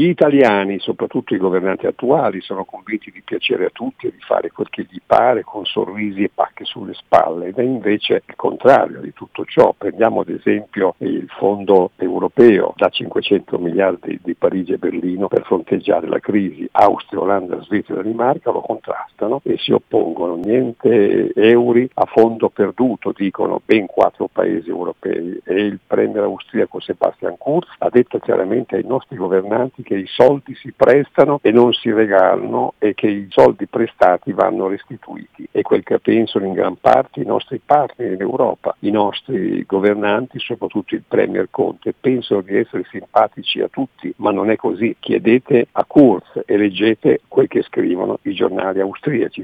Gli italiani, soprattutto i governanti attuali, sono convinti di piacere a tutti e di fare quel che gli pare con sorrisi e pacche sulle spalle ed è invece il contrario di tutto ciò. Prendiamo ad esempio il fondo europeo da 500 miliardi di Parigi e Berlino per fronteggiare la crisi. Austria, Olanda, Svizzera e Danimarca lo contrastano e si oppongono. Niente euro a fondo perduto, dicono ben quattro paesi europei e il premier austriaco Sebastian Kurz ha detto chiaramente ai nostri governanti che i soldi si prestano e non si regalano e che i soldi prestati vanno restituiti. È quel che pensano in gran parte i nostri partner in Europa, i nostri governanti, soprattutto il Premier Conte, pensano di essere simpatici a tutti, ma non è così. Chiedete a Kurz e leggete quel che scrivono i giornali austriaci.